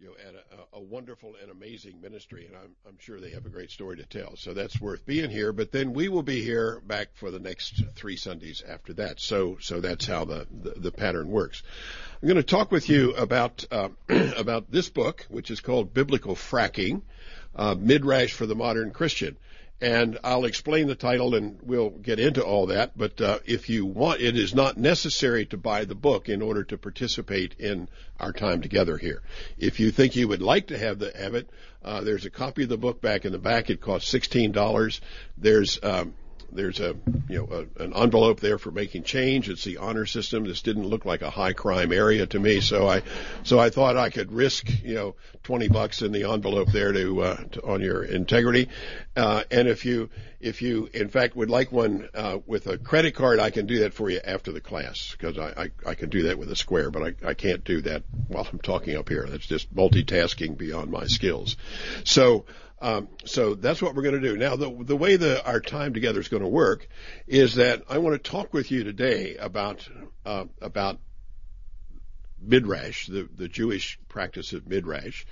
you know, at a, a, wonderful and amazing ministry, and I'm, I'm sure they have a great story to tell. So that's worth being here. But then we will be here back for the next three Sundays after that. So so that's how the the, the pattern works. I'm going to talk with you about uh, about this book, which is called Biblical Fracking, uh, Midrash for the Modern Christian and I'll explain the title and we'll get into all that. But uh, if you want, it is not necessary to buy the book in order to participate in our time together here. If you think you would like to have the have it, uh, there's a copy of the book back in the back. It costs sixteen dollars. There's um, there's a you know a, an envelope there for making change. It's the honor system. This didn't look like a high crime area to me, so I so I thought I could risk you know twenty bucks in the envelope there to, uh, to on your integrity. Uh, and if you if you in fact would like one uh, with a credit card, I can do that for you after the class because I, I I can do that with a square, but I I can't do that while I'm talking up here. That's just multitasking beyond my skills. So. Um, so that's what we're going to do. Now, the, the way that our time together is going to work is that I want to talk with you today about uh, about midrash, the, the Jewish practice of midrash,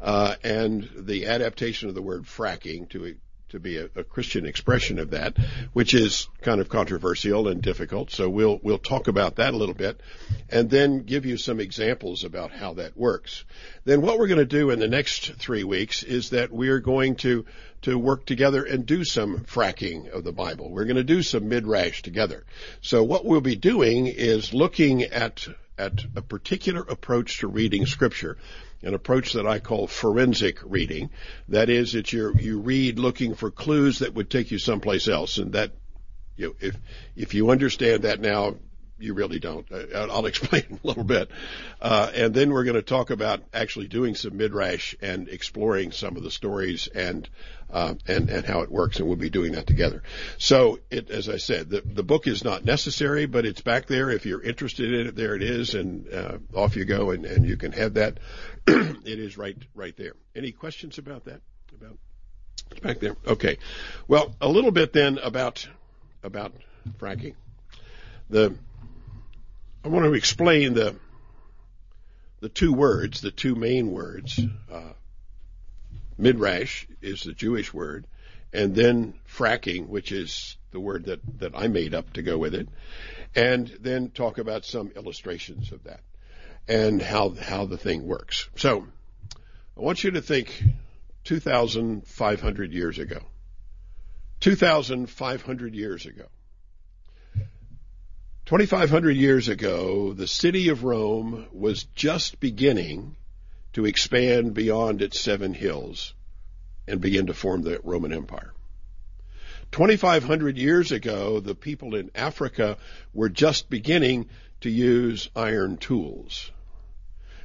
uh, and the adaptation of the word fracking to to be a, a, Christian expression of that, which is kind of controversial and difficult. So we'll we'll talk about that a little bit, and then give you some examples about how that works. Then what we're going to do in the next three weeks is that we're going to to work together and do some fracking of the Bible. We're going to do some midrash together. So what we'll be doing is looking at at a particular approach to reading Scripture an approach that I call forensic reading. That is, that you you read looking for clues that would take you someplace else, and that you know, if if you understand that now, you really don't. I'll explain a little bit. Uh, and then we're going to talk about actually doing some midrash and exploring some of the stories and, uh, and, and how it works. And we'll be doing that together. So it, as I said, the, the book is not necessary, but it's back there. If you're interested in it, there it is. And, uh, off you go and, and you can have that. it is right, right there. Any questions about that? About, back there. Okay. Well, a little bit then about, about fracking. The, I want to explain the the two words, the two main words. Uh, midrash is the Jewish word, and then fracking, which is the word that, that I made up to go with it, and then talk about some illustrations of that and how how the thing works. So, I want you to think 2,500 years ago. 2,500 years ago. 2,500 years ago, the city of Rome was just beginning to expand beyond its seven hills and begin to form the Roman Empire. 2,500 years ago, the people in Africa were just beginning to use iron tools.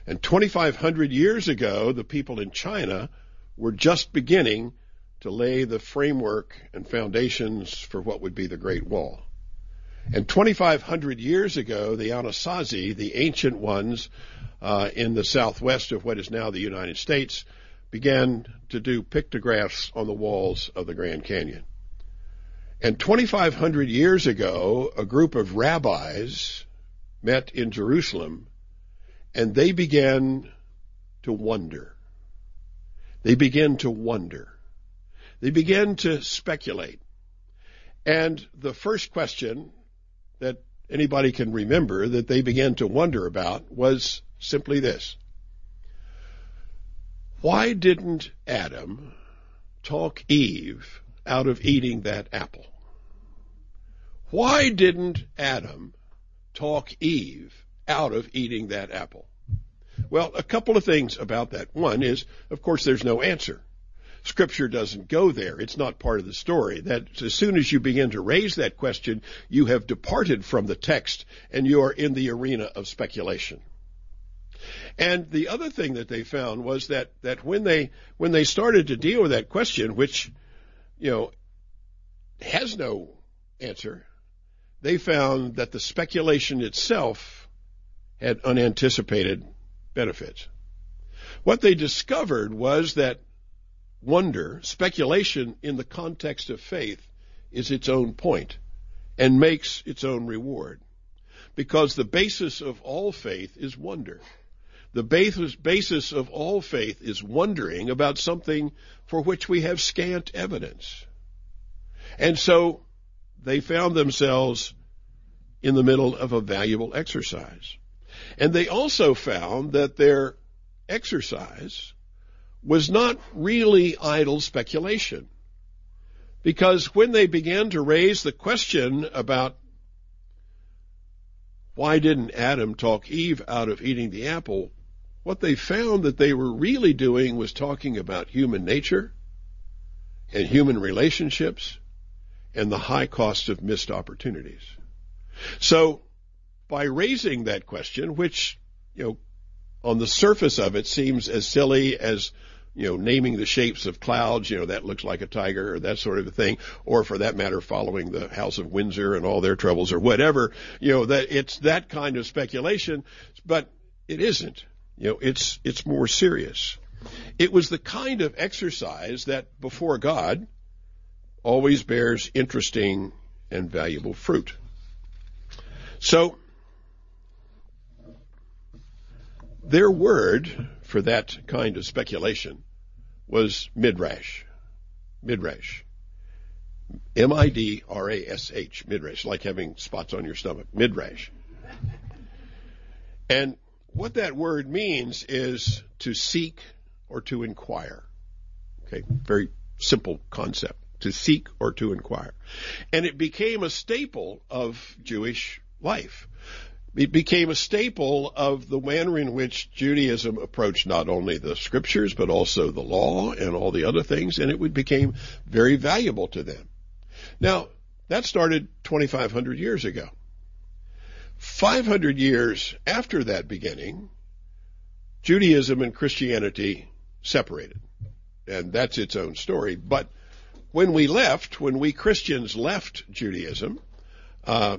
And 2,500 years ago, the people in China were just beginning to lay the framework and foundations for what would be the Great Wall. And 2,500 years ago, the Anasazi, the ancient ones uh, in the southwest of what is now the United States, began to do pictographs on the walls of the Grand Canyon. And 2,500 years ago, a group of rabbis met in Jerusalem, and they began to wonder. They began to wonder. They began to speculate. And the first question that anybody can remember that they began to wonder about was simply this. Why didn't Adam talk Eve out of eating that apple? Why didn't Adam talk Eve out of eating that apple? Well, a couple of things about that. One is, of course, there's no answer. Scripture doesn't go there. It's not part of the story. That as soon as you begin to raise that question, you have departed from the text and you are in the arena of speculation. And the other thing that they found was that, that when they, when they started to deal with that question, which, you know, has no answer, they found that the speculation itself had unanticipated benefits. What they discovered was that wonder, speculation in the context of faith is its own point and makes its own reward. Because the basis of all faith is wonder. The basis, basis of all faith is wondering about something for which we have scant evidence. And so they found themselves in the middle of a valuable exercise. And they also found that their exercise was not really idle speculation. Because when they began to raise the question about why didn't Adam talk Eve out of eating the apple, what they found that they were really doing was talking about human nature and human relationships and the high cost of missed opportunities. So by raising that question, which, you know, on the surface of it seems as silly as, you know, naming the shapes of clouds, you know, that looks like a tiger or that sort of a thing, or for that matter, following the House of Windsor and all their troubles or whatever, you know, that it's that kind of speculation, but it isn't. You know, it's, it's more serious. It was the kind of exercise that before God always bears interesting and valuable fruit. So, their word for that kind of speculation was midrash. Midrash. M-I-D-R-A-S-H. Midrash. Like having spots on your stomach. Midrash. And what that word means is to seek or to inquire. Okay. Very simple concept. To seek or to inquire. And it became a staple of Jewish life. It became a staple of the manner in which Judaism approached not only the scriptures, but also the law and all the other things, and it became very valuable to them. Now, that started 2,500 years ago. 500 years after that beginning, Judaism and Christianity separated. And that's its own story. But when we left, when we Christians left Judaism, uh,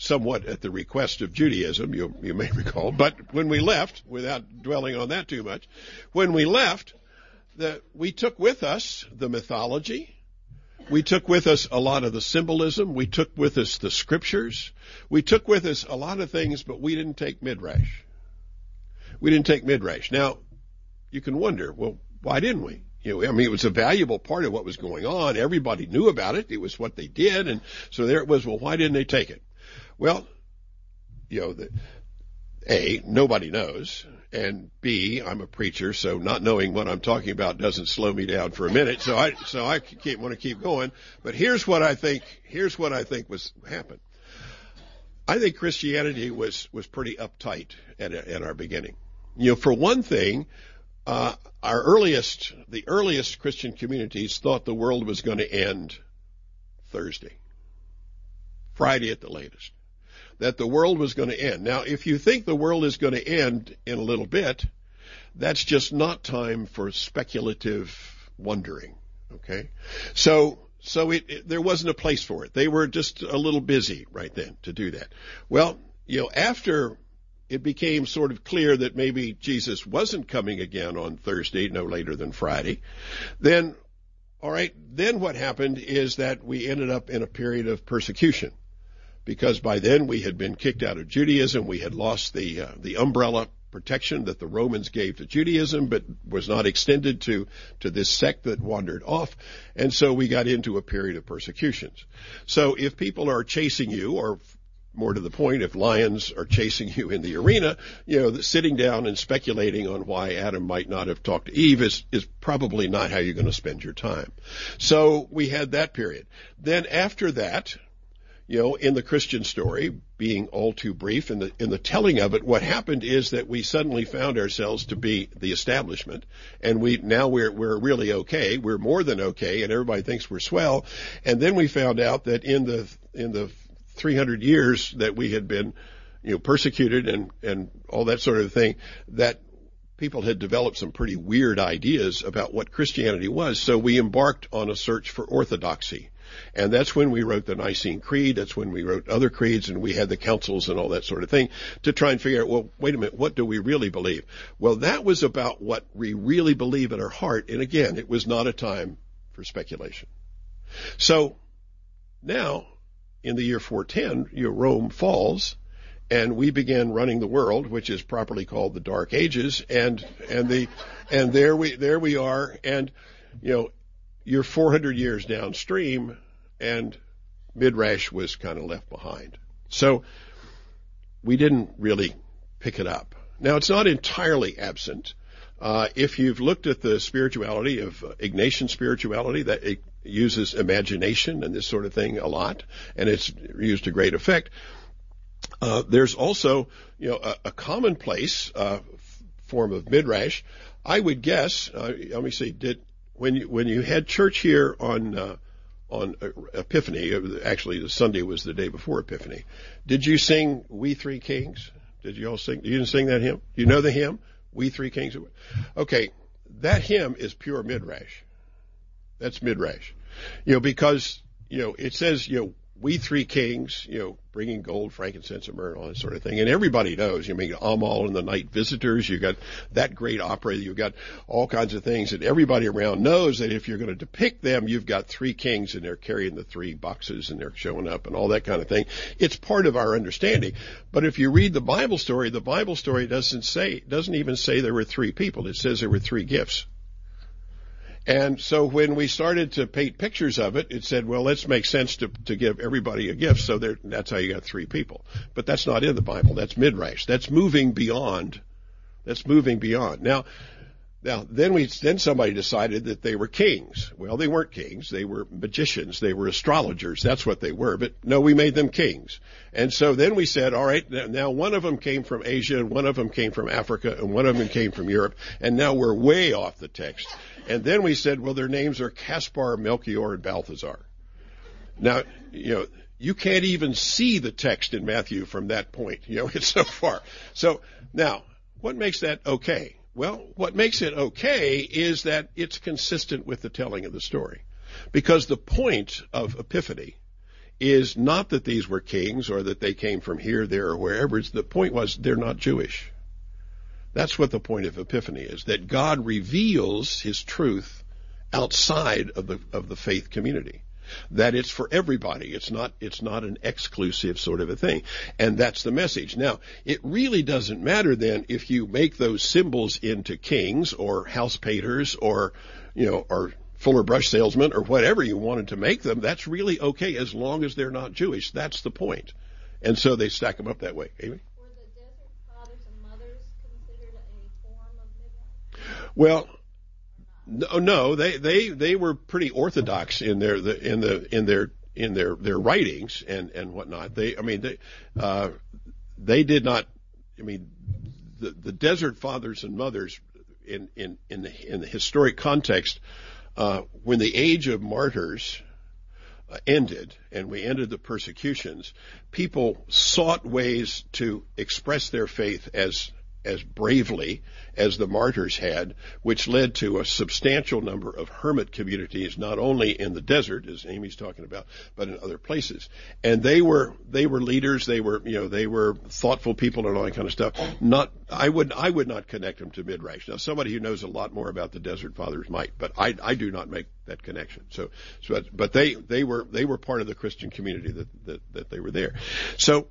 somewhat at the request of Judaism, you, you may recall. But when we left, without dwelling on that too much, when we left, we took with us the mythology. We took with us a lot of the symbolism. We took with us the scriptures. We took with us a lot of things, but we didn't take midrash. We didn't take midrash. Now, you can wonder, well, why didn't we? You know, I mean, it was a valuable part of what was going on. Everybody knew about it. It was what they did. And so there it was. Well, why didn't they take it? Well, you know, the, A, nobody knows. And B, I'm a preacher, so not knowing what I'm talking about doesn't slow me down for a minute. So I, so I want to keep going. But here's what I think, here's what I think was happened. I think Christianity was, was pretty uptight at, at our beginning. You know, for one thing, uh, our earliest, the earliest Christian communities thought the world was going to end Thursday, Friday at the latest that the world was going to end. Now, if you think the world is going to end in a little bit, that's just not time for speculative wondering. Okay? So, so it, it, there wasn't a place for it. They were just a little busy right then to do that. Well, you know, after it became sort of clear that maybe Jesus wasn't coming again on Thursday, no later than Friday, then, all right, then what happened is that we ended up in a period of persecution because by then we had been kicked out of Judaism. We had lost the uh, the umbrella protection that the Romans gave to Judaism, but was not extended to to this sect that wandered off, and so we got into a period of persecutions. So if people are chasing you, or more to the point, if lions are chasing you in the arena, you know, sitting down and speculating on why Adam might not have talked to Eve is, is probably not how you're going to spend your time. So we had that period. Then after that, you know, in the Christian story, being all too brief in the in the telling of it, what happened is that we suddenly found ourselves to be the establishment, and we now we're we're really okay. We're more than okay, and everybody thinks we're swell. And then we found out that in the in the 300 years that we had been, you know, persecuted and and all that sort of thing, that people had developed some pretty weird ideas about what Christianity was. So we embarked on a search for orthodoxy and that's when we wrote the Nicene Creed. That's when we wrote other creeds and we had the councils and all that sort of thing to try and figure out, well, wait a minute, what do we really believe? Well, that was about what we really believe in our heart. And again, it was not a time for speculation. So now in the year 410, you know, Rome falls and we began running the world, which is properly called the Dark Ages, and and the and there we there we are, and you know, you're 400 years downstream, and Midrash was kind of left behind. So we didn't really pick it up. Now it's not entirely absent. Uh, if you've looked at the spirituality of uh, Ignatian spirituality, that it uses imagination and this sort of thing a lot, and it's used to great effect. Uh, there's also, you know, a, a commonplace uh, form of midrash. I would guess. Uh, let me see. Did when you when you had church here on uh, on Epiphany? Actually, the Sunday was the day before Epiphany. Did you sing "We Three Kings"? Did you all sing? You didn't sing that hymn? You know the hymn? We three kings. Okay, that hymn is pure midrash. That's midrash. You know, because, you know, it says, you know, we three kings, you know, bringing gold, frankincense, and myrrh, and all that sort of thing. And everybody knows, you mean, Amahl and the Night Visitors, you got that great opera, you've got all kinds of things, and everybody around knows that if you're going to depict them, you've got three kings and they're carrying the three boxes and they're showing up and all that kind of thing. It's part of our understanding. But if you read the Bible story, the Bible story doesn't say, doesn't even say there were three people. It says there were three gifts. And so when we started to paint pictures of it, it said, well, let's make sense to, to give everybody a gift. So there, that's how you got three people. But that's not in the Bible. That's midrash. That's moving beyond. That's moving beyond. Now, now, then we, then somebody decided that they were kings. Well, they weren't kings. They were magicians. They were astrologers. That's what they were. But no, we made them kings. And so then we said, all right, now one of them came from Asia and one of them came from Africa and one of them came from Europe. And now we're way off the text. And then we said, well, their names are Caspar, Melchior, and Balthazar. Now, you know, you can't even see the text in Matthew from that point. You know, it's so far. So now, what makes that okay? Well, what makes it okay is that it's consistent with the telling of the story. Because the point of Epiphany is not that these were kings or that they came from here, there, or wherever. It's the point was they're not Jewish. That's what the point of Epiphany is, that God reveals His truth outside of the, of the faith community. That it's for everybody. It's not, it's not an exclusive sort of a thing. And that's the message. Now, it really doesn't matter then if you make those symbols into kings or house painters or, you know, or Fuller brush salesmen or whatever you wanted to make them. That's really okay as long as they're not Jewish. That's the point. And so they stack them up that way. Amy? Well, no, no, they they they were pretty orthodox in their the, in the in their in their their writings and and whatnot. They, I mean, they uh, they did not. I mean, the the desert fathers and mothers in in in the in the historic context uh, when the age of martyrs uh, ended and we ended the persecutions, people sought ways to express their faith as as bravely as the martyrs had, which led to a substantial number of hermit communities, not only in the desert, as Amy's talking about, but in other places. And they were, they were leaders, they were, you know, they were thoughtful people and all that kind of stuff. Not, I would, I would not connect them to Midrash. Now, somebody who knows a lot more about the desert fathers might, but I, I do not make that connection. So, so, but they, they were, they were part of the Christian community that, that, that they were there. So,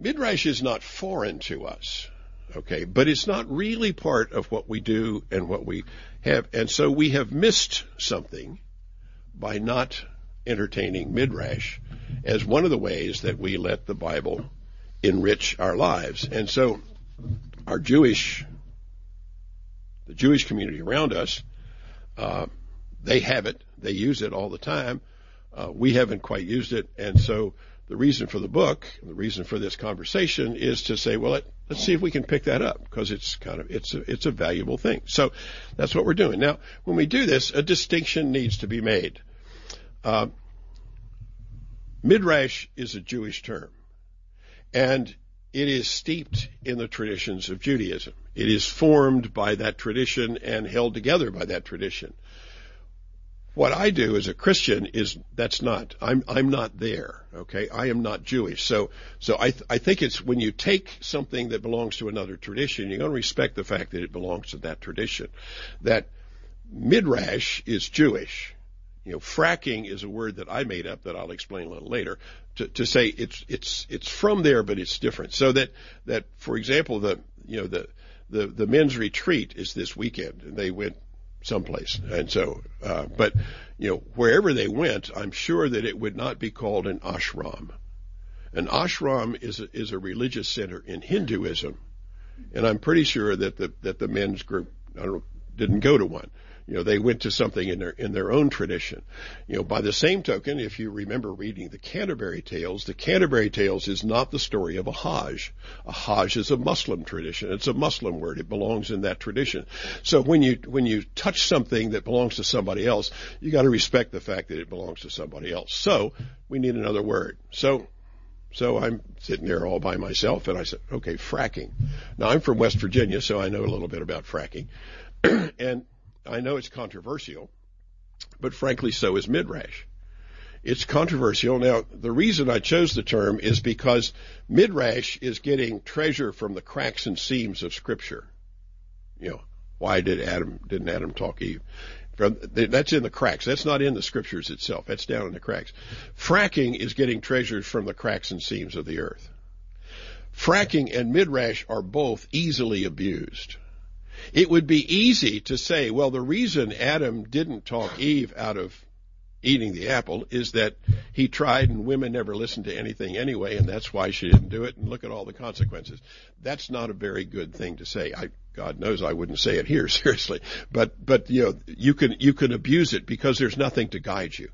Midrash is not foreign to us. Okay, but it's not really part of what we do and what we have. And so we have missed something by not entertaining Midrash as one of the ways that we let the Bible enrich our lives. And so our Jewish, the Jewish community around us, uh, they have it. They use it all the time. Uh, we haven't quite used it. And so the reason for the book, the reason for this conversation is to say, well, let, us see if we can pick that up because it's kind of, it's a, it's a valuable thing. So that's what we're doing. Now, when we do this, a distinction needs to be made. Uh, Midrash is a Jewish term and it is steeped in the traditions of Judaism. It is formed by that tradition and held together by that tradition. What I do as a Christian is that's not I'm I'm not there. Okay, I am not Jewish. So so I th- I think it's when you take something that belongs to another tradition, you're going to respect the fact that it belongs to that tradition. That midrash is Jewish. You know, fracking is a word that I made up that I'll explain a little later to, to say it's it's it's from there, but it's different. So that that for example, the you know the the the men's retreat is this weekend, and they went someplace, and so uh, but you know wherever they went, I'm sure that it would not be called an ashram. An ashram is a, is a religious center in Hinduism, and I'm pretty sure that the that the men's group I don't know, didn't go to one. You know, they went to something in their in their own tradition. You know, by the same token, if you remember reading the Canterbury Tales, the Canterbury Tales is not the story of a Hajj. A Hajj is a Muslim tradition. It's a Muslim word. It belongs in that tradition. So when you when you touch something that belongs to somebody else, you got to respect the fact that it belongs to somebody else. So we need another word. So so I'm sitting there all by myself and I said, okay, fracking. Now I'm from West Virginia, so I know a little bit about fracking. and I know it's controversial, but frankly, so is Midrash. It's controversial. Now, the reason I chose the term is because Midrash is getting treasure from the cracks and seams of Scripture. You know, why did Adam, didn't Adam talk Eve? That's in the cracks. That's not in the scriptures itself. That's down in the cracks. Fracking is getting treasures from the cracks and seams of the earth. Fracking and midrash are both easily abused. It would be easy to say, well, the reason Adam didn't talk Eve out of eating the apple is that he tried and women never listened to anything anyway and that's why she didn't do it and look at all the consequences. That's not a very good thing to say. I God knows I wouldn't say it here seriously. But but you know you can you can abuse it because there's nothing to guide you.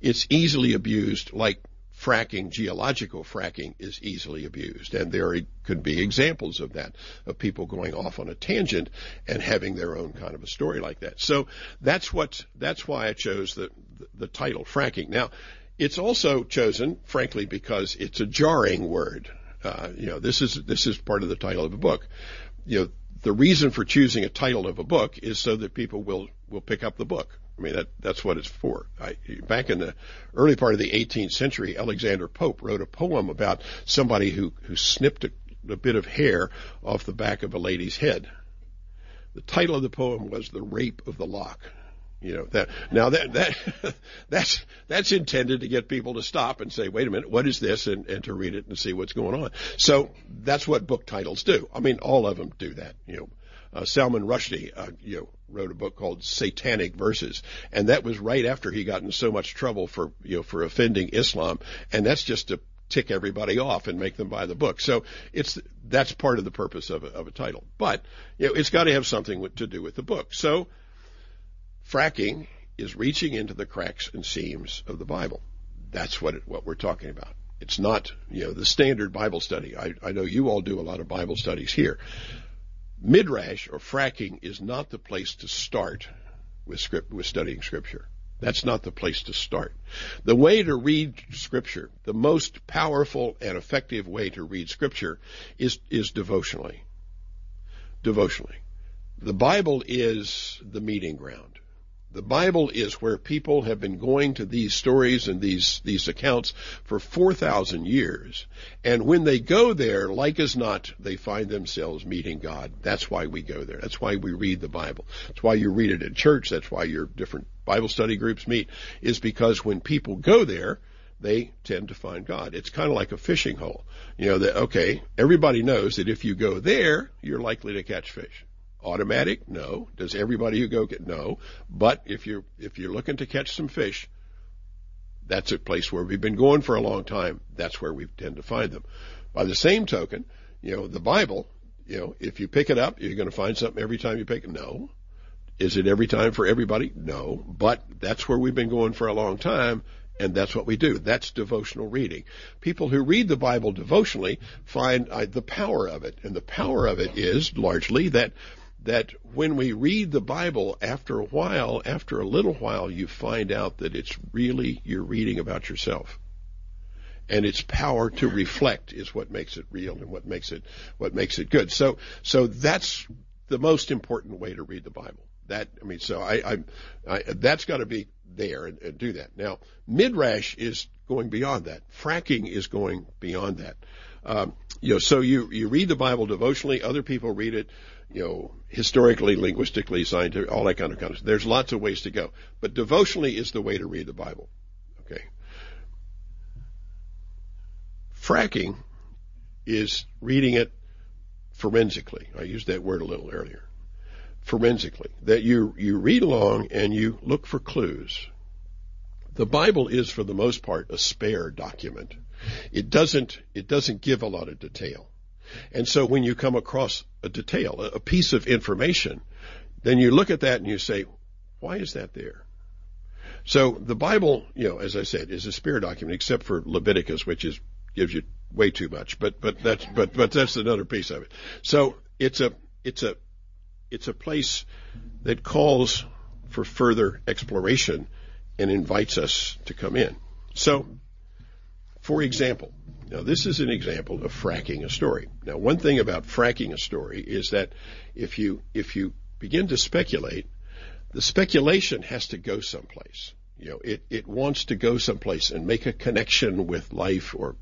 It's easily abused like fracking, geological fracking is easily abused. And there could be examples of that, of people going off on a tangent and having their own kind of a story like that. So that's what, that's why I chose the, the title, fracking. Now, it's also chosen, frankly, because it's a jarring word. Uh, you know, this is, this is part of the title of the book. You know, the reason for choosing a title of a book is so that people will, will pick up the book. I mean, that, that's what it's for. I, back in the early part of the 18th century, Alexander Pope wrote a poem about somebody who, who snipped a, a bit of hair off the back of a lady's head. The title of the poem was The Rape of the Lock. You know that now that that that's that's intended to get people to stop and say, wait a minute, what is this, and, and to read it and see what's going on. So that's what book titles do. I mean, all of them do that. You know, uh, Salman Rushdie, uh, you know, wrote a book called Satanic Verses, and that was right after he got in so much trouble for you know for offending Islam, and that's just to tick everybody off and make them buy the book. So it's that's part of the purpose of a, of a title, but you know it's got to have something to do with the book. So fracking is reaching into the cracks and seams of the Bible. That's what it, what we're talking about. It's not, you know, the standard Bible study. I, I know you all do a lot of Bible studies here. Midrash or fracking is not the place to start with script, with studying scripture. That's not the place to start. The way to read scripture, the most powerful and effective way to read scripture is, is devotionally. Devotionally. The Bible is the meeting ground. The Bible is where people have been going to these stories and these, these accounts for 4,000 years. And when they go there, like as not, they find themselves meeting God. That's why we go there. That's why we read the Bible. That's why you read it in church. That's why your different Bible study groups meet, is because when people go there, they tend to find God. It's kind of like a fishing hole. You know that, okay, everybody knows that if you go there, you're likely to catch fish automatic? No. Does everybody who go get no? But if you're if you're looking to catch some fish, that's a place where we've been going for a long time. That's where we tend to find them. By the same token, you know, the Bible, you know, if you pick it up, you're going to find something every time you pick it. No. Is it every time for everybody? No. But that's where we've been going for a long time. And that's what we do. That's devotional reading. People who read the Bible devotionally find uh, the power of it. And the power of it is largely that that when we read the Bible, after a while, after a little while, you find out that it's really, you're reading about yourself. And its power to reflect is what makes it real and what makes it, what makes it good. So, so that's the most important way to read the Bible. That, I mean, so I, I, I that's got to be there and, and do that. Now, midrash is going beyond that. Fracking is going beyond that. Um, you know, so you, you read the Bible devotionally, other people read it you know, historically, linguistically, scientific, all that kind of of. There's lots of ways to go, but devotionally is the way to read the Bible. Okay. Fracking is reading it forensically. I used that word a little earlier. Forensically, that you you read along and you look for clues. The Bible is, for the most part, a spare document. It doesn't it doesn't give a lot of detail. And so when you come across a detail, a piece of information, then you look at that and you say, why is that there? So the Bible, you know, as I said, is a spirit document except for Leviticus, which is gives you way too much. But but that's but but that's another piece of it. So it's a it's a it's a place that calls for further exploration and invites us to come in. So, for example, now this is an example of fracking a story. Now, one thing about fracking a story is that if you if you begin to speculate, the speculation has to go someplace. You know, it, it wants to go someplace and make a connection with life or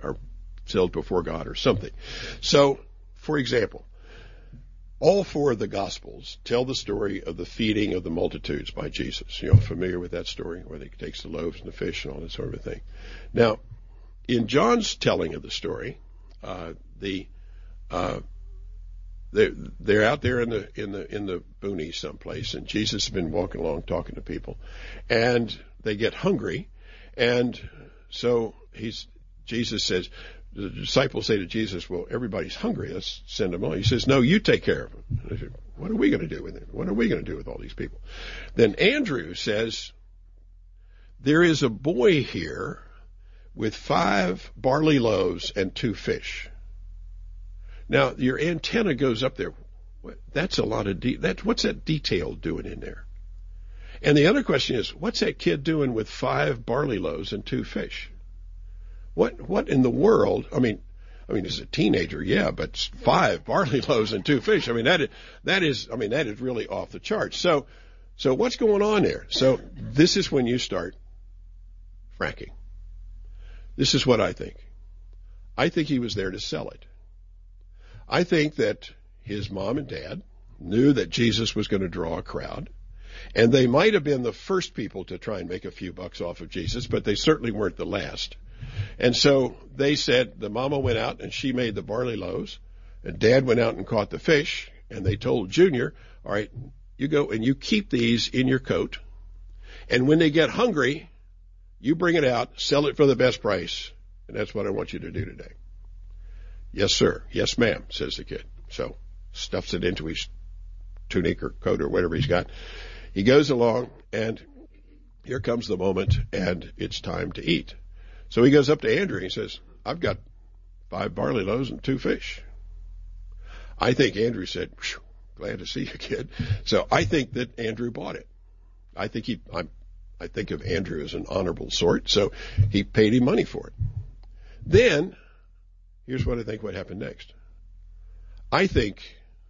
or self before God or something. So, for example, all four of the Gospels tell the story of the feeding of the multitudes by Jesus. You know, familiar with that story where he takes the loaves and the fish and all that sort of thing. Now, in John's telling of the story, uh, the uh, they're, they're out there in the in the in the boonies someplace, and Jesus has been walking along talking to people, and they get hungry, and so he's Jesus says, the disciples say to Jesus, "Well, everybody's hungry. Let's send them on." He says, "No, you take care of them." Said, what are we going to do with it? What are we going to do with all these people? Then Andrew says, "There is a boy here with five barley loaves and two fish." Now your antenna goes up there. That's a lot of de- that. What's that detail doing in there? And the other question is, what's that kid doing with five barley loaves and two fish? What what in the world? I mean, I mean, as a teenager, yeah, but five barley loaves and two fish. I mean, that is that is. I mean, that is really off the charts. So, so what's going on there? So this is when you start fracking. This is what I think. I think he was there to sell it. I think that his mom and dad knew that Jesus was going to draw a crowd. And they might have been the first people to try and make a few bucks off of Jesus, but they certainly weren't the last. And so they said the mama went out and she made the barley loaves, and dad went out and caught the fish, and they told Junior, all right, you go and you keep these in your coat, and when they get hungry, you bring it out, sell it for the best price, and that's what I want you to do today. Yes, sir. Yes, ma'am, says the kid. So stuffs it into his tunic or coat or whatever he's got. He goes along and here comes the moment and it's time to eat. So he goes up to Andrew and he says, I've got five barley loaves and two fish. I think Andrew said, glad to see you, kid. So I think that Andrew bought it. I think he, I'm, I think of Andrew as an honorable sort, so he paid him money for it. Then, here's what I think what happened next. I think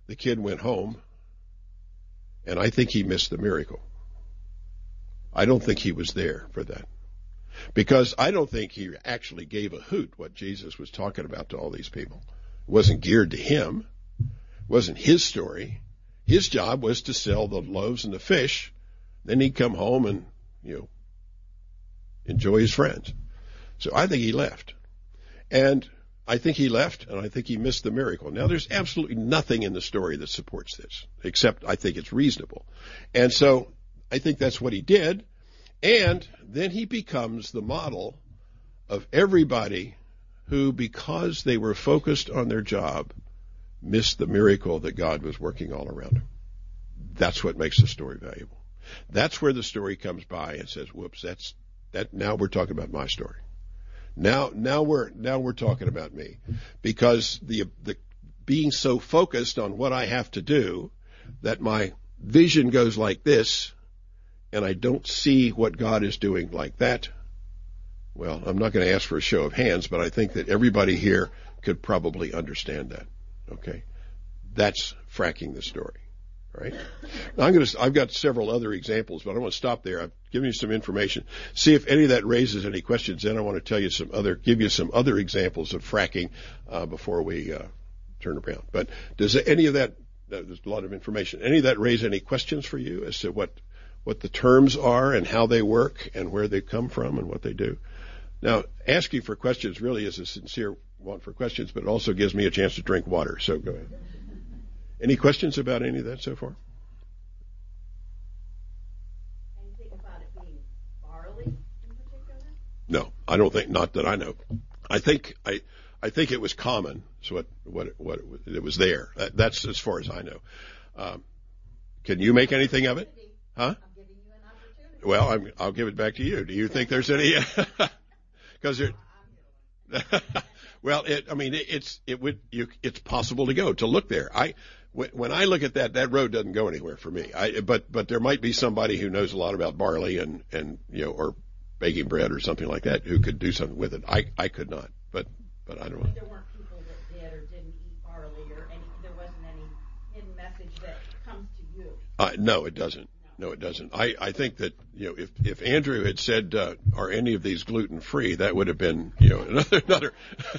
the kid went home, and I think he missed the miracle. I don't think he was there for that. Because I don't think he actually gave a hoot what Jesus was talking about to all these people. It wasn't geared to him. It wasn't his story. His job was to sell the loaves and the fish. Then he'd come home and, you know, enjoy his friends. So I think he left. And I think he left and I think he missed the miracle. Now there's absolutely nothing in the story that supports this, except I think it's reasonable. And so I think that's what he did. And then he becomes the model of everybody who, because they were focused on their job, missed the miracle that God was working all around them. That's what makes the story valuable. That's where the story comes by and says, whoops, that's, that, now we're talking about my story. Now, now we're, now we're talking about me. Because the, the, being so focused on what I have to do that my vision goes like this and I don't see what God is doing like that, well, I'm not going to ask for a show of hands, but I think that everybody here could probably understand that. Okay? That's fracking the story. Right? Now I'm going to, I've got several other examples, but I want to stop there. I've given you some information. See if any of that raises any questions. Then I want to tell you some other, give you some other examples of fracking, uh, before we, uh, turn around. But does any of that there's a lot of information. Any of that raise any questions for you as to what what the terms are and how they work and where they come from and what they do? Now, asking for questions really is a sincere want for questions, but it also gives me a chance to drink water. So go ahead. Any questions about any of that so far? Anything about it being barley in particular? No, I don't think. Not that I know. I think I I think it was common. So what what what it was there. That, that's as far as I know. Um, can you make anything of it? Huh? I'm giving you an opportunity. Well, I'm, I'll give it back to you. Do you think there's any? Because there. well, it, I mean, it, it's it would you, it's possible to go to look there. I when, when I look at that, that road doesn't go anywhere for me. I but but there might be somebody who knows a lot about barley and and you know or baking bread or something like that who could do something with it. I I could not, but but I don't know. There weren't people that did or didn't eat barley or any, there wasn't any hidden message that comes to you. Uh, no, it doesn't. No, it doesn't. I, I think that you know if if Andrew had said uh, are any of these gluten free, that would have been you know another another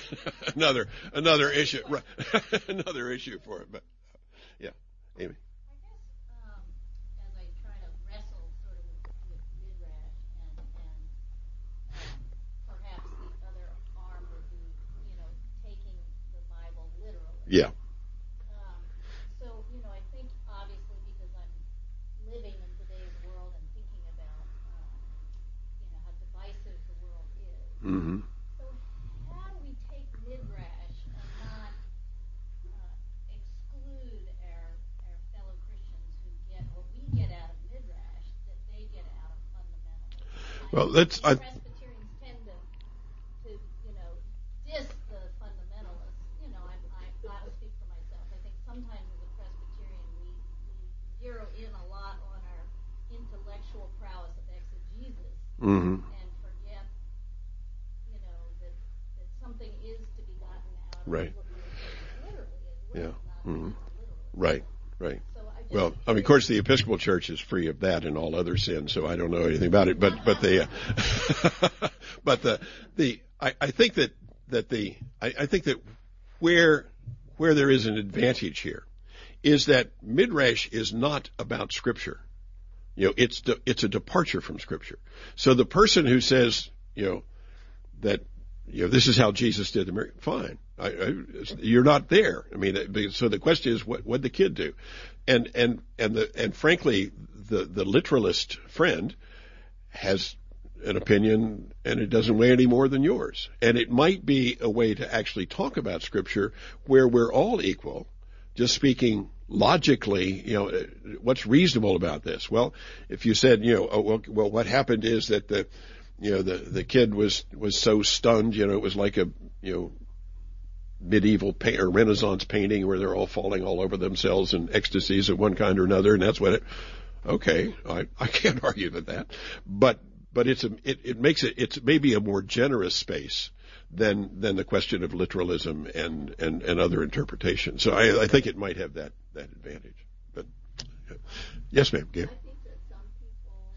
another another issue another issue for it. But Amy. I guess um, as I try to wrestle sort of with, with midrash and, and um, perhaps the other arm would be, you know, taking the Bible literally. Yeah. Um, so, you know, I think obviously because I'm living in today's world and thinking about, um, you know, how divisive the world is. Mm-hmm. So how do we take midrash and not uh, exclude our our fellow Christians who get what we get out of midrash that they get out of fundamentals? Well, let's- I- Presbyterians tend to, to you know, diss the fundamentalists. You know, I, I, I'll speak for myself. I think sometimes as a Presbyterian we, we zero in a lot on our intellectual prowess of exegesis Mm-hmm. and forget, you know, that, that something is to be gotten out of Right. at things literally Yeah. Mhm. literally. Right. Right. Well, I mean, of course, the Episcopal Church is free of that and all other sins, so I don't know anything about it. But but the uh, but the the I, I think that that the I, I think that where where there is an advantage here is that midrash is not about Scripture. You know, it's de, it's a departure from Scripture. So the person who says, you know, that you know this is how Jesus did the miracle, fine. I, I, you're not there. I mean, so the question is, what what the kid do? And and and the and frankly, the the literalist friend has an opinion, and it doesn't weigh any more than yours. And it might be a way to actually talk about Scripture where we're all equal, just speaking logically, you know, what's reasonable about this? Well, if you said, you know, oh, well, well, what happened is that the, you know, the the kid was was so stunned, you know, it was like a, you know, medieval paint or Renaissance painting where they're all falling all over themselves in ecstasies of one kind or another, and that's what it. Okay, I I can't argue with that, but but it's a it, it makes it it's maybe a more generous space than than the question of literalism and and and other interpretations. So I I think it might have that that advantage. But yes, ma'am, Gabe. I think that some people,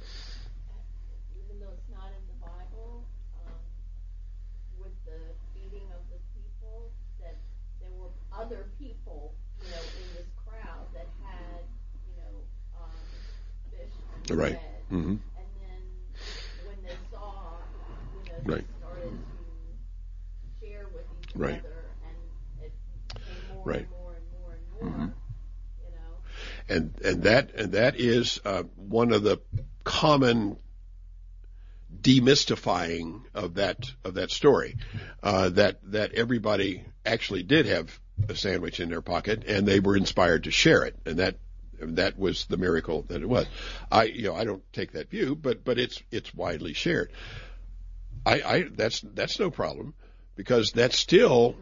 uh, even though it's not in the Bible, um, with the feeding of the people, that there were other people, you know, in this crowd that had, you know, um, fish and Right. bread. hmm And then when they saw, Right. each Right. Right. you know. and and that and that is uh, one of the common demystifying of that of that story uh, that that everybody actually did have a sandwich in their pocket and they were inspired to share it and that that was the miracle that it was I you know I don't take that view but but it's it's widely shared I, I that's that's no problem because that's still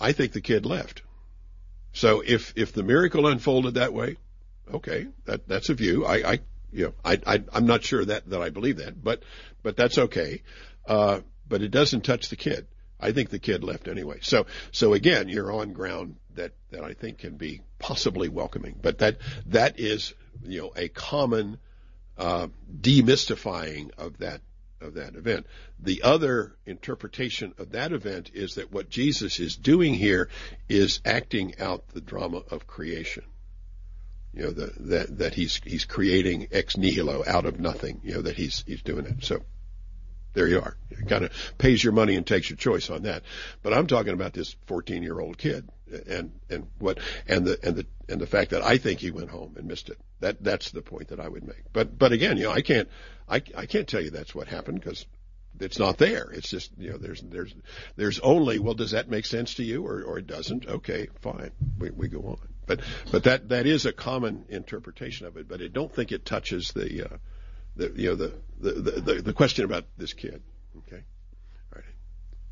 I think the kid left so if if the miracle unfolded that way, okay, that that's a view. I, I you know I, I I'm not sure that that I believe that, but but that's okay. Uh, but it doesn't touch the kid. I think the kid left anyway. So so again, you're on ground that that I think can be possibly welcoming. But that that is you know a common uh, demystifying of that of that event. The other interpretation of that event is that what Jesus is doing here is acting out the drama of creation. you know, the, that that he's he's creating ex nihilo out of nothing. You know that he's he's doing it. So there you are. It kind of pays your money and takes your choice on that. But I'm talking about this 14 year old kid and and what and the and the and the fact that I think he went home and missed it. That that's the point that I would make. But but again, you know, I can't I I can't tell you that's what happened because it's not there. It's just you know there's there's there's only well does that make sense to you or or it doesn't? Okay, fine. We we go on. But but that that is a common interpretation of it. But I don't think it touches the uh, the you know the the, the the question about this kid. Okay, all right.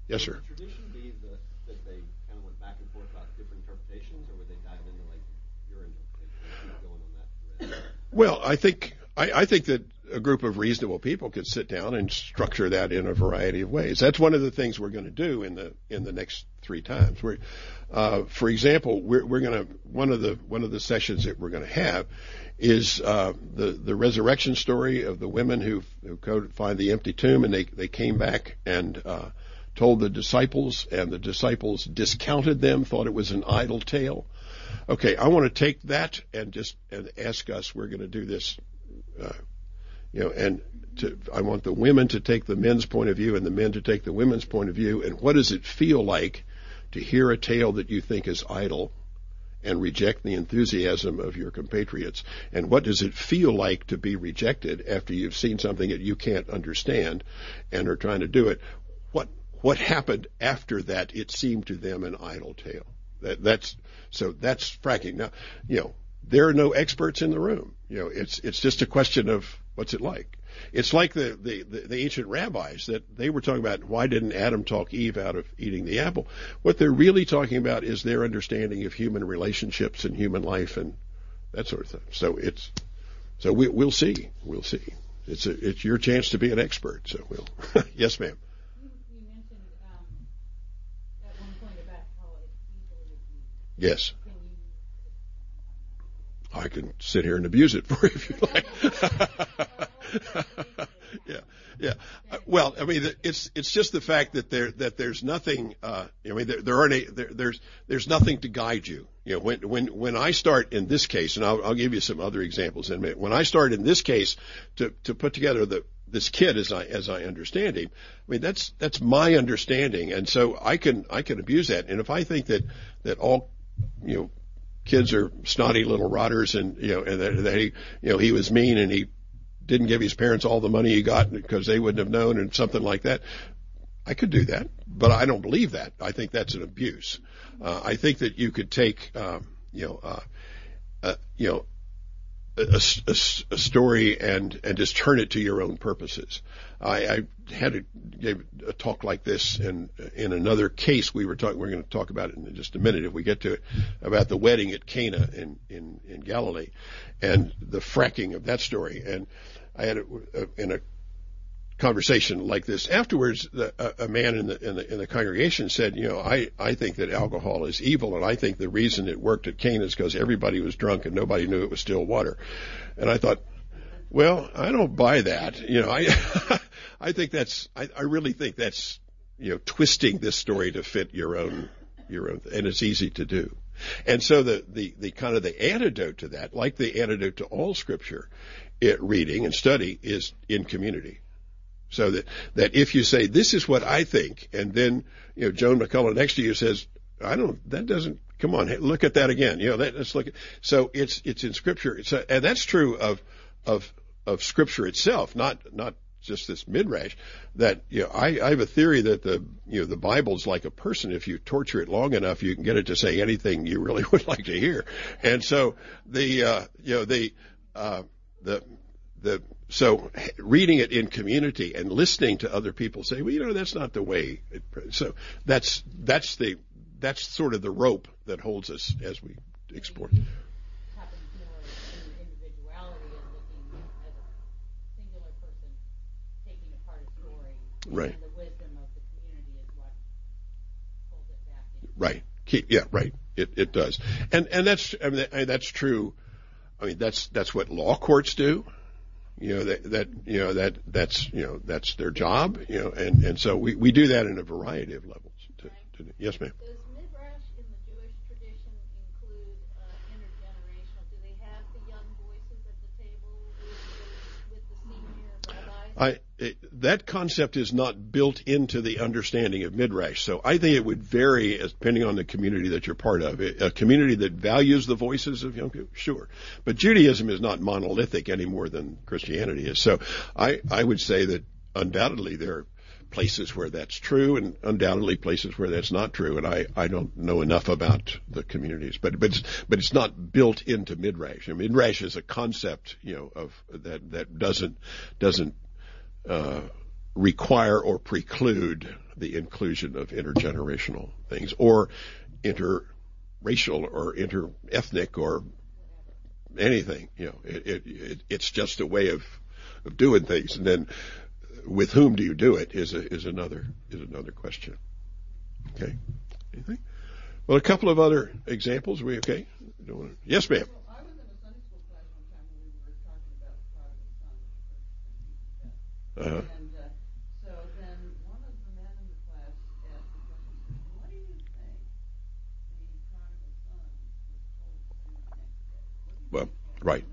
Yes, sir. Tradition be that, that they kind of went back and forth about different interpretations, or would they dive into like your interpretation and keep going on that thread? Well, I think I, I think that a group of reasonable people could sit down and structure that in a variety of ways. That's one of the things we're going to do in the in the next three times. We're, uh, for example, we're, we're going to one of the one of the sessions that we're going to have is uh, the the resurrection story of the women who who go find the empty tomb and they they came back and uh, told the disciples and the disciples discounted them, thought it was an idle tale. Okay, I want to take that and just and ask us. We're going to do this uh, you know, and to, I want the women to take the men's point of view and the men to take the women's point of view. And what does it feel like to hear a tale that you think is idle and reject the enthusiasm of your compatriots? And what does it feel like to be rejected after you've seen something that you can't understand and are trying to do it? What what happened after that? It seemed to them an idle tale. That, that's so that's fracking. Now, you know, there are no experts in the room. You know, it's it's just a question of what's it like. It's like the, the, the, the ancient rabbis that they were talking about why didn't Adam talk Eve out of eating the apple? What they're really talking about is their understanding of human relationships and human life and that sort of thing. So it's so we, we'll see. We'll see. It's a, it's your chance to be an expert. So we'll. yes, ma'am. You, you mentioned um, at one point about how it's easily abused. Yes. Can you I can sit here and abuse it for you if you like. yeah, yeah. Well, I mean, it's it's just the fact that there that there's nothing. Uh, I mean, there, there aren't a, there, there's there's nothing to guide you. You know, when when when I start in this case, and I'll, I'll give you some other examples in a minute. When I start in this case to to put together the this kid as I as I understand him, I mean that's that's my understanding, and so I can I can abuse that. And if I think that that all you know kids are snotty little rotters and you know and he you know he was mean and he didn't give his parents all the money he got because they wouldn't have known and something like that. I could do that but I don't believe that. I think that's an abuse. Uh, I think that you could take um, you know uh, uh, you know a, a, a, story and and just turn it to your own purposes. I, I had a, gave a talk like this in in another case we were talking. We're going to talk about it in just a minute if we get to it about the wedding at Cana in in in Galilee, and the fracking of that story. And I had a, in a conversation like this. Afterwards, the, a, a man in the, in the in the congregation said, "You know, I I think that alcohol is evil, and I think the reason it worked at Cana is because everybody was drunk and nobody knew it was still water." And I thought, well, I don't buy that. You know, I I think that's I, I really think that's you know twisting this story to fit your own your own, and it's easy to do. And so the, the, the kind of the antidote to that, like the antidote to all scripture, it reading and study is in community. So that, that if you say, this is what I think, and then, you know, Joan McCullough next to you says, I don't, that doesn't, come on, look at that again. You know, that, let's look at, so it's, it's in scripture. It's a, and that's true of, of, of scripture itself, not, not just this midrash that, you know, I, I have a theory that the, you know, the Bible's like a person. If you torture it long enough, you can get it to say anything you really would like to hear. And so the, uh, you know, the, uh, the, the so reading it in community and listening to other people say, well, you know, that's not the way. It, so that's that's the that's sort of the rope that holds us as we explore. happens more in individuality and looking as a singular person taking apart a story. Right. And the wisdom of the community is what pulls it back in. Right. Keep, yeah. Right. It it does. And and that's I mean, that's true. I mean that's that's what law courts do you know that that you know that that's you know that's their job you know and and so we we do that in a variety of levels to, to, yes ma'am Does midrash in the Jewish tradition include uh, intergenerational? Do they have I that concept is not built into the understanding of midrash. So I think it would vary depending on the community that you're part of. A community that values the voices of young people, sure, but Judaism is not monolithic any more than Christianity is. So I I would say that undoubtedly there are places where that's true and undoubtedly places where that's not true. And I, I don't know enough about the communities, but, but it's, but it's not built into Midrash. I mean, Midrash is a concept, you know, of that, that doesn't, doesn't, uh, require or preclude the inclusion of intergenerational things or interracial or interethnic or anything. You know, it, it, it, it's just a way of, of doing things. And then with whom do you do it is a, is another is another question. Okay. Anything? Well, a couple of other examples. We okay? Yes, ma'am. Well, I was in a Sunday school class one time when we were talking about the prodigal son. Uh-huh. And uh, so then one of the men in the class asked the question, "What do you think the prodigal son was told to do the next day?" What do you Well, right,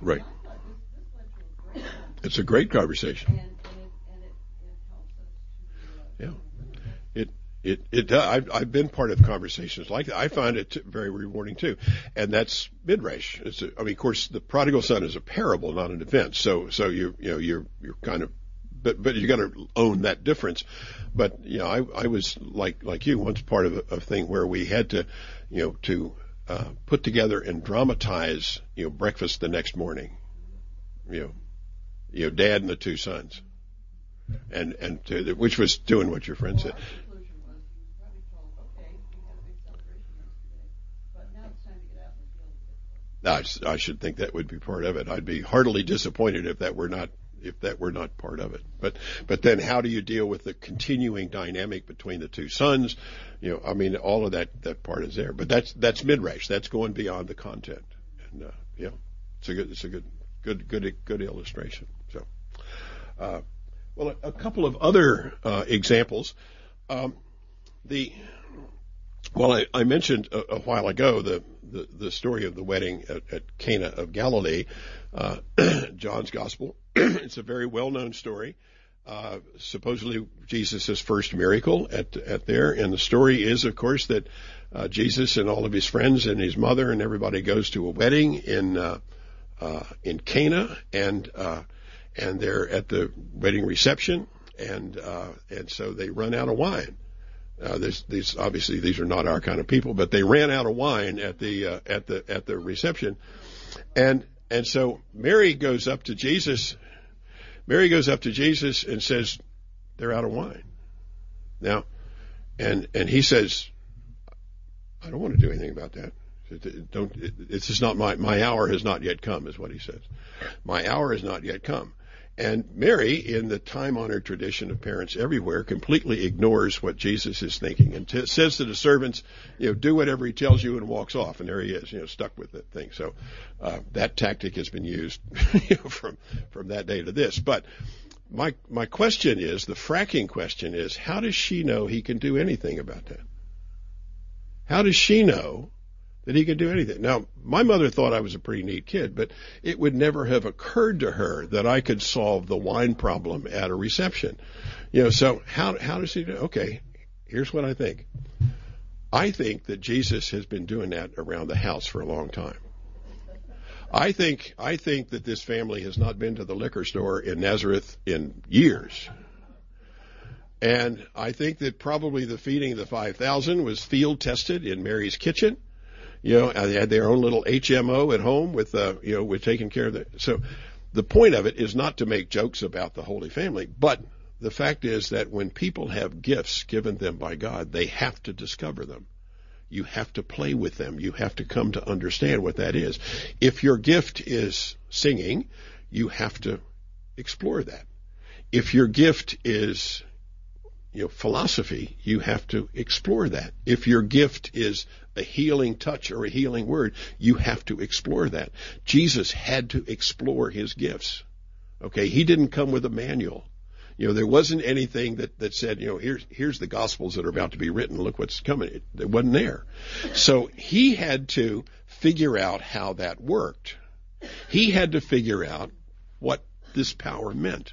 right. I thought this, this led to a great conversation, It's a great conversation. and, and it and it, it helps us to. Uh, Yeah. It it does. I've I've been part of conversations like that. I find it very rewarding too, and that's midrash. It's a, I mean, of course, the prodigal son is a parable, not an event. So so you you know you're you're kind of but but you got to own that difference. But you know, I I was like like you once part of a, a thing where we had to you know to uh, put together and dramatize you know breakfast the next morning. You know, you know, dad and the two sons, and and to, which was doing what your friend said. Our conclusion was he was probably told, okay, we had a big celebration yesterday, but now it's time to get out in the field and get I, I should think that would be part of it. I'd be heartily disappointed if that were not if that were not part of it. But but then how do you deal with the continuing dynamic between the two sons? You know, I mean, all of that that part is there. But that's that's midrash. That's going beyond the content. And uh, yeah, it's a good it's a good good good good illustration. So, uh, well, a, a couple of other uh, examples. Um, the well, I, I mentioned a, a while ago the, the, the story of the wedding at, at Cana of Galilee, uh, John's Gospel. it's a very well known story. Uh, supposedly Jesus' first miracle at, at there. And the story is, of course, that uh, Jesus and all of his friends and his mother and everybody goes to a wedding in, uh, uh, in Cana and, uh, and they're at the wedding reception and, uh, and so they run out of wine. Uh, these obviously these are not our kind of people, but they ran out of wine at the uh, at the at the reception, and and so Mary goes up to Jesus. Mary goes up to Jesus and says, "They're out of wine." Now, and and he says, "I don't want to do anything about that. Don't. It's just not my my hour has not yet come," is what he says. My hour has not yet come. And Mary, in the time-honored tradition of parents everywhere, completely ignores what Jesus is thinking and t- says to the servants, you know, do whatever he tells you and walks off. And there he is, you know, stuck with that thing. So uh, that tactic has been used you know, from from that day to this. But my my question is, the fracking question is, how does she know he can do anything about that? How does she know that he could do anything. Now, my mother thought I was a pretty neat kid, but it would never have occurred to her that I could solve the wine problem at a reception. You know, so how how does he do? Okay, here's what I think. I think that Jesus has been doing that around the house for a long time. I think I think that this family has not been to the liquor store in Nazareth in years. And I think that probably the feeding of the 5,000 was field tested in Mary's kitchen you know, they had their own little HMO at home with, uh, you know, with taking care of the. So, the point of it is not to make jokes about the Holy Family, but the fact is that when people have gifts given them by God, they have to discover them. You have to play with them. You have to come to understand what that is. If your gift is singing, you have to explore that. If your gift is you know, philosophy, you have to explore that. If your gift is a healing touch or a healing word, you have to explore that. Jesus had to explore his gifts. Okay, he didn't come with a manual. You know, there wasn't anything that, that said, you know, here's, here's the gospels that are about to be written. Look what's coming. It, it wasn't there. So he had to figure out how that worked. He had to figure out what this power meant.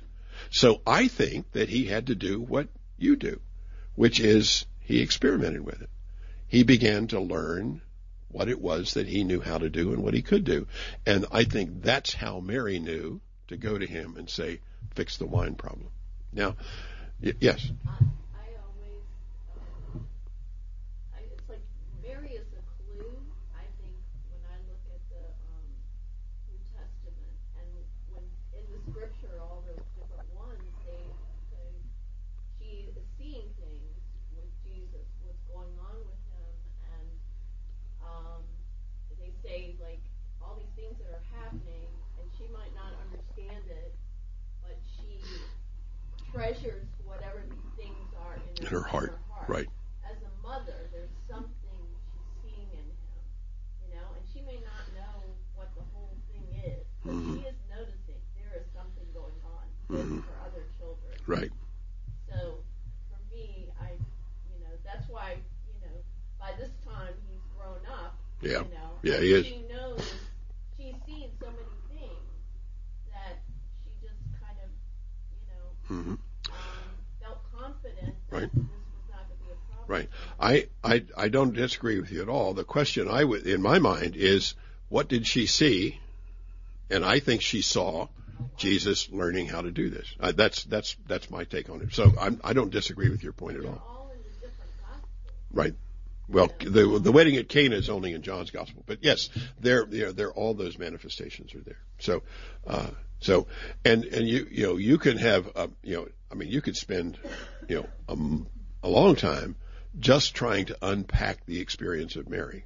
So I think that he had to do what you do, which is he experimented with it. He began to learn what it was that he knew how to do and what he could do. And I think that's how Mary knew to go to him and say, fix the wine problem. Now, y- yes. I, I always, um, I, it's like Mary is a clue. I think when I look at the um, New Testament and when in the Scripture, all those different ones, they say she is seeing things with Jesus, what's going on with him, and um, they say like all these things that are happening, and she might not understand it, but she treasures whatever these things are in, In her heart, right. As a mother, there's something she's seeing in him, you know, and she may not know what the whole thing is, but Mhm. she is noticing there is something going on with Mhm. her other children. Right. So for me, I, you know, that's why, you know, by this time he's grown up. Yeah. You know, Yeah, and he is. She knows she's seen so many things that she just kind of, you know, hmm um, felt confident Right. this was not going to be a problem. Right. I, I, I don't disagree with you at all. The question I would, in my mind is, what did she see? And I think she saw Jesus learning how to do this. Uh, that's, that's, that's my take on it. So I'm, I don't disagree with your point at all. all in the different gospels. Right. Well, the the wedding at Cana is only in John's gospel, but yes, there, know, there all those manifestations are there. So, uh, so, and and you you know you can have a, you know I mean you could spend you know a, a long time just trying to unpack the experience of Mary.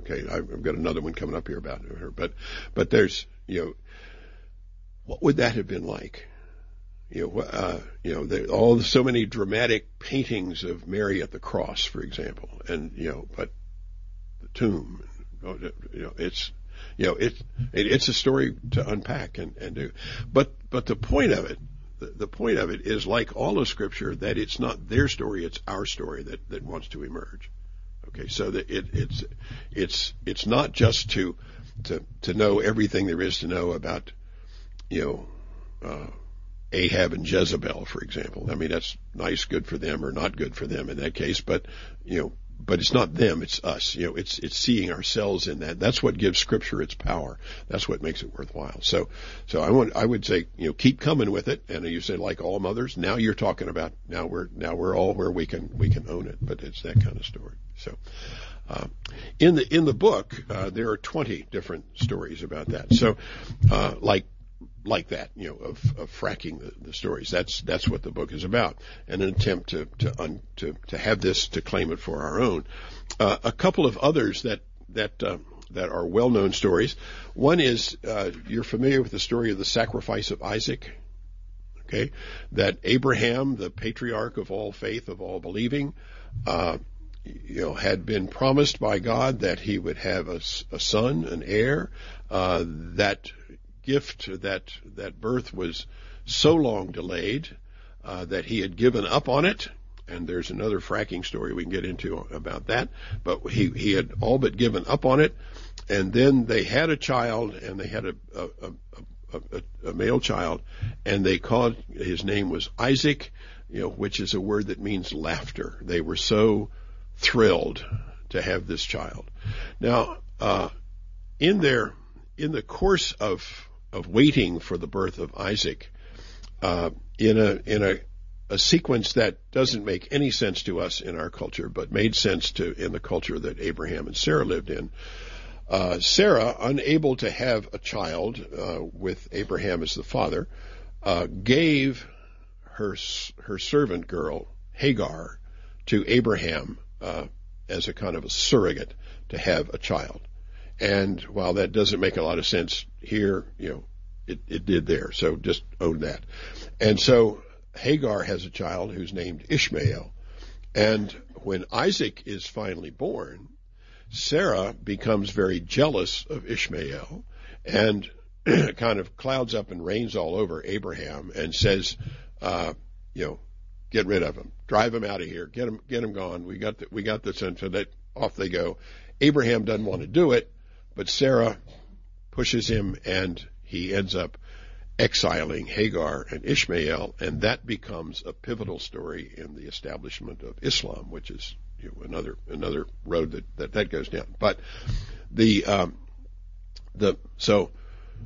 Okay, I've got another one coming up here about her, but but there's you know what would that have been like? You know, uh, you know, there, all so many dramatic paintings of Mary at the cross, for example, and you know, but the tomb, you know, it's, you know, it, it it's a story to unpack and, and do, but but the point of it, the, the point of it is like all of Scripture that it's not their story, it's our story that that wants to emerge. Okay, so that it, it's it's it's not just to to to know everything there is to know about, you know. Uh, Ahab and Jezebel, for example. I mean, that's nice, good for them, or not good for them in that case. But you know, but it's not them; it's us. You know, it's it's seeing ourselves in that. That's what gives Scripture its power. That's what makes it worthwhile. So, so I want I would say you know keep coming with it. And you say like all mothers. Now you're talking about now we're now we're all where we can we can own it. But it's that kind of story. So. Uh, in the in the book, uh, there are 20 different stories about that. So, uh, like like that, you know, of, of fracking the, the stories. That's that's what the book is about, and an attempt to to un, to, to have this to claim it for our own. Uh, a couple of others that that uh, that are well-known stories. One is uh, you're familiar with the story of the sacrifice of Isaac. Okay, that Abraham, the patriarch of all faith, of all believing, uh, you know, had been promised by God that he would have a, a son, an heir. Uh, that gift, that that birth was so long delayed uh, that he had given up on it. And there's another fracking story we can get into about that. But he he had all but given up on it, and then they had a child, and they had a a, a, a, a male child, and they called his name was Isaac, you know, which is a word that means laughter. They were so thrilled to have this child. Now, uh, in their in the course of of waiting for the birth of Isaac, uh, in a in a a sequence that doesn't make any sense to us in our culture, but made sense to in the culture that Abraham and Sarah lived in. Uh, Sarah, unable to have a child uh, with Abraham as the father, uh, gave her her servant girl Hagar to Abraham uh, as a kind of a surrogate to have a child. And while that doesn't make a lot of sense here, you know, it, it did there. So just own that. And so Hagar has a child who's named Ishmael. And when Isaac is finally born, Sarah becomes very jealous of Ishmael and kind of clouds up and rains all over Abraham and says, uh, you know, get rid of him, drive him out of here, get him, get him gone. We got the, we got this, and so that off they go. Abraham doesn't want to do it, but Sarah pushes him, and he ends up exiling Hagar and Ishmael, and that becomes a pivotal story in the establishment of Islam, which is you know, another another road that, that that goes down. But the um, the so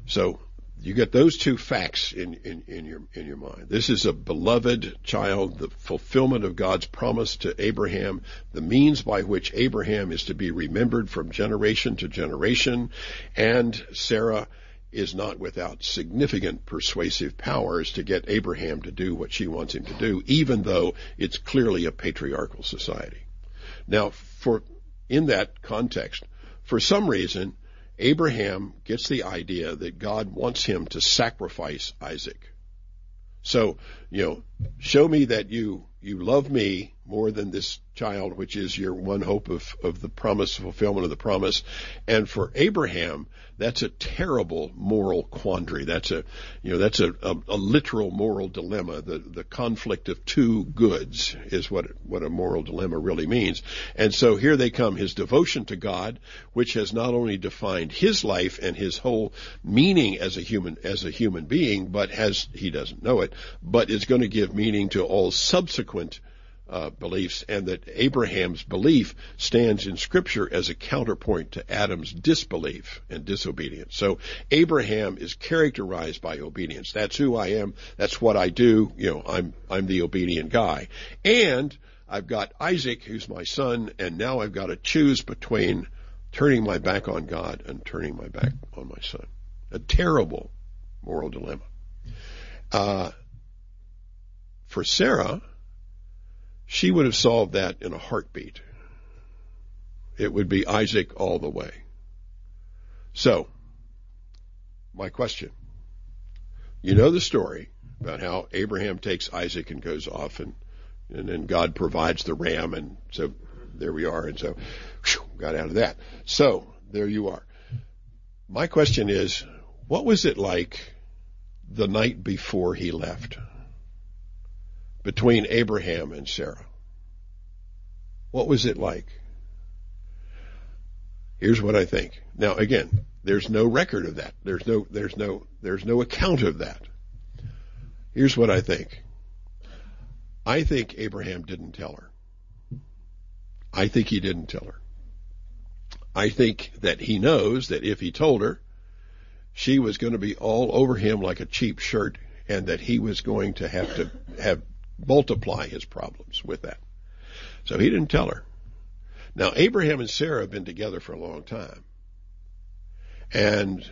so you get those two facts in, in, in your in your mind. This is a beloved child, the fulfillment of God's promise to Abraham, the means by which Abraham is to be remembered from generation to generation, and Sarah is not without significant persuasive powers to get Abraham to do what she wants him to do, even though it's clearly a patriarchal society. Now, for in that context, for some reason, Abraham gets the idea that God wants him to sacrifice Isaac. So, you know, show me that you you love me more than this child, which is your one hope of, of the promise, fulfillment of the promise. And for Abraham, that's a terrible moral quandary. That's a, you know, that's a, a, a literal moral dilemma. The, the conflict of two goods is what, what a moral dilemma really means. And so here they come, his devotion to God, which has not only defined his life and his whole meaning as a human, as a human being, but has, he doesn't know it, but is going to give meaning to all subsequent uh, beliefs, and that Abraham's belief stands in Scripture as a counterpoint to Adam's disbelief and disobedience. So Abraham is characterized by obedience. That's who I am. That's what I do. You know, I'm I'm the obedient guy, and I've got Isaac, who's my son, and now I've got to choose between turning my back on God and turning my back on my son. A terrible moral dilemma. Uh, for Sarah, she would have solved that in a heartbeat. It would be Isaac all the way. So, my question. You know the story about how Abraham takes Isaac and goes off and, and then God provides the ram and so there we are and so whew, got out of that. So, there you are. My question is, what was it like the night before he left? Between Abraham and Sarah. What was it like? Here's what I think. Now again, there's no record of that. There's no, there's no, there's no account of that. Here's what I think. I think Abraham didn't tell her. I think he didn't tell her. I think that he knows that if he told her, she was going to be all over him like a cheap shirt and that he was going to have to have multiply his problems with that. So he didn't tell her. Now, Abraham and Sarah have been together for a long time. And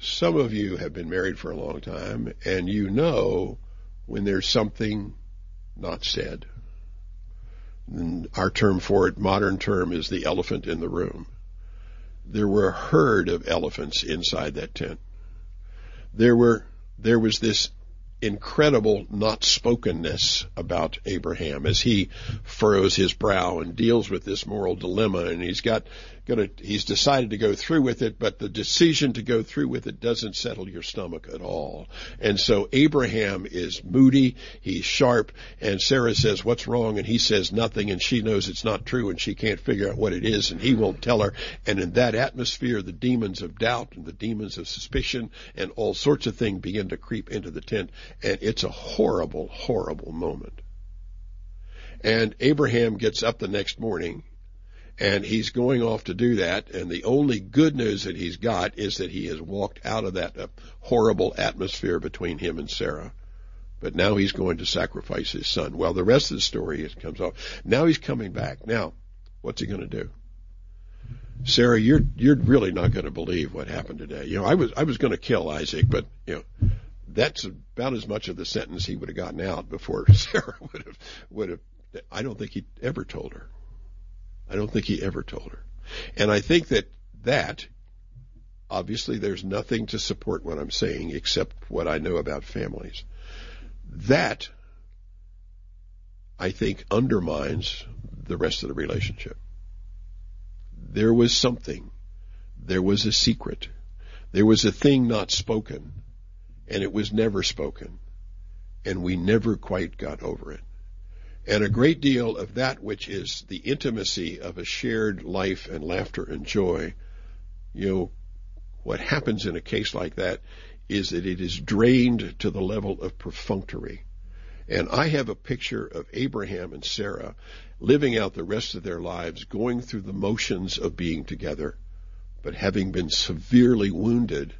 some of you have been married for a long time, and you know when there's something not said. And our term for it, modern term, is the elephant in the room. There were a herd of elephants inside that tent. There were, there was this incredible not spokenness about Abraham as he furrows his brow and deals with this moral dilemma. And he's got gonna he's decided to go through with it but the decision to go through with it doesn't settle your stomach at all. And so Abraham is moody he's sharp and Sarah says what's wrong? And he says nothing and she knows it's not true and she can't figure out what it is and he won't tell her. And in that atmosphere the demons of doubt and the demons of suspicion and all sorts of things begin to creep into the tent and it's a horrible, horrible moment. And Abraham gets up the next morning and he's going off to do that. And the only good news that he's got is that he has walked out of that uh, horrible atmosphere between him and Sarah. But now he's going to sacrifice his son. Well, the rest of the story comes off. Now he's coming back. Now, what's he going to do? Sarah, you're you're really not going to believe what happened today. You know, I was I was going to kill Isaac, but you know, that's about as much of the sentence he would have gotten out before Sarah would have would have. I don't think he ever told her. I don't think he ever told her, and I think that that obviously there's nothing to support what I'm saying except what I know about families. That I think undermines the rest of the relationship. There was something. There was a secret. There was a thing not spoken and it was never spoken. And we never quite got over it. And a great deal of that which is the intimacy of a shared life and laughter and joy, you know, what happens in a case like that is that it is drained to the level of perfunctory. And I have a picture of Abraham and Sarah living out the rest of their lives, going through the motions of being together, but having been severely wounded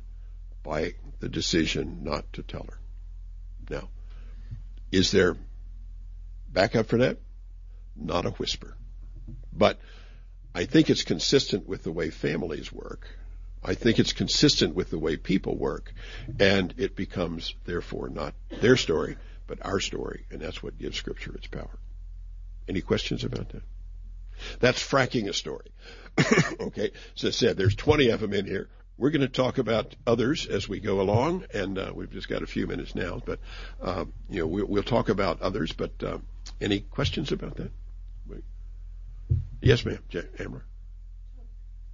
by the decision not to tell her. Now, is there backup for that? Not a whisper. But I think it's consistent with the way families work. I think it's consistent with the way people work. And it becomes, therefore, not their story, but our story. And that's what gives Scripture its power. Any questions about that? That's fracking a story. okay. As I said, there's 20 of them in here. We're going to talk about others as we go along, and uh, we've just got a few minutes now. But uh, you know, we'll, we'll, talk about others. But uh, any questions about that? Wait. Yes, ma'am, J- Amber.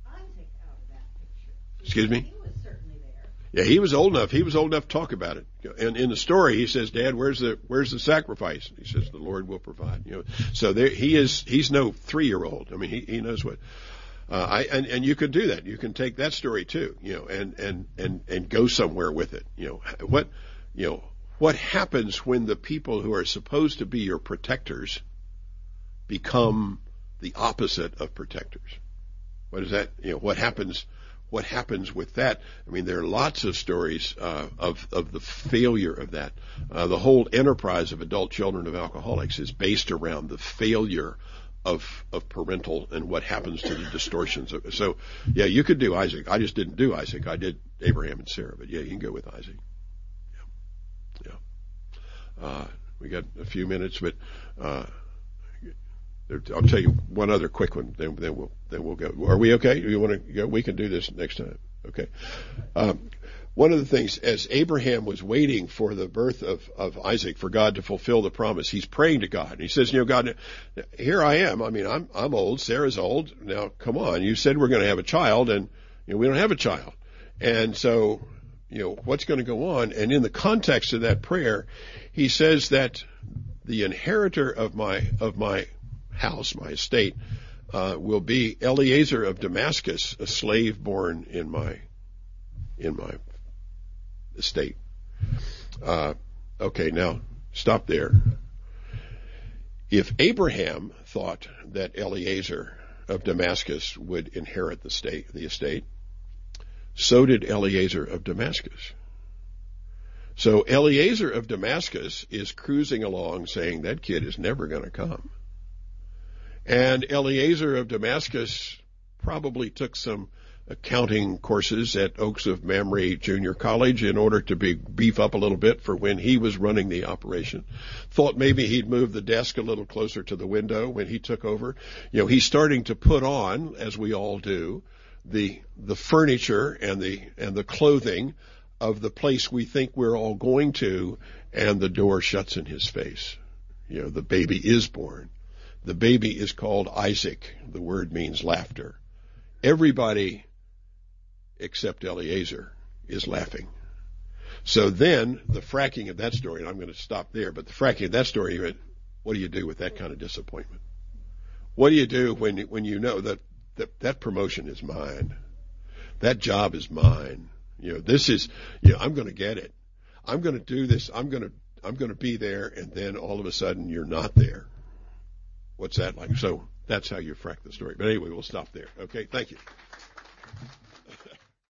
Isaac out of that picture. Excuse me. He was. Yeah, he was old enough. He was old enough to talk about it. And in the story, he says, "Dad, where's the where's the sacrifice?" He says, "The Lord will provide." You know, so there he is. He's no three year old. I mean, he he knows what. Uh, I and and you can do that. You can take that story too. You know, and and and and go somewhere with it. You know what. You know what happens when the people who are supposed to be your protectors become the opposite of protectors. What is that? You know what happens what happens with that. I mean, there are lots of stories uh, of of the failure of that. Uh, the whole enterprise of adult children of alcoholics is based around the failure of of parental and what happens to the distortions. So, yeah, you could do Isaac. I just didn't do Isaac. I did Abraham and Sarah, but yeah, you can go with Isaac. Yeah. Uh, we got a few minutes, but. Uh, I'll tell you one other quick one, then, then we'll then we'll go. Are we okay? You want to go? We can do this next time. Okay. Um, one of the things, as Abraham was waiting for the birth of, of Isaac, for God to fulfill the promise, he's praying to God. He says, you know, God, here I am. I mean, I'm, I'm old. Sarah's old. Now, come on. You said we're going to have a child and, you know, we don't have a child. And so, you know, what's going to go on? And in the context of that prayer, he says that the inheritor of my, of my house, my estate, uh, will be Eliezer of Damascus, a slave born in my in my estate. Uh, okay, now stop there. If Abraham thought that Eliezer of Damascus would inherit the state, the estate, so did Eliezer of Damascus. So Eliezer of Damascus is cruising along saying that kid is never going to come. And Eliezer of Damascus probably took some accounting courses at Oaks of Mamre Junior College in order to be beef up a little bit for when he was running the operation. Thought maybe he'd move the desk a little closer to the window when he took over. You know, he's starting to put on, as we all do, the the furniture and the and the clothing of the place we think we're all going to, and the door shuts in his face. You know, the baby is born. The baby is called Isaac. The word means laughter. Everybody except Eliezer is laughing. So then the fracking of that story, and I'm going to stop there, but the fracking of that story, what do you do with that kind of disappointment? What do you do when when you know that that, that promotion is mine? That job is mine. You know, this is, you know, I'm going to get it. I'm going to do this. I'm going to, I'm going to be there. And then all of a sudden you're not there. What's that like? So that's how you frack the story. But anyway, we'll stop there. Okay. Thank you.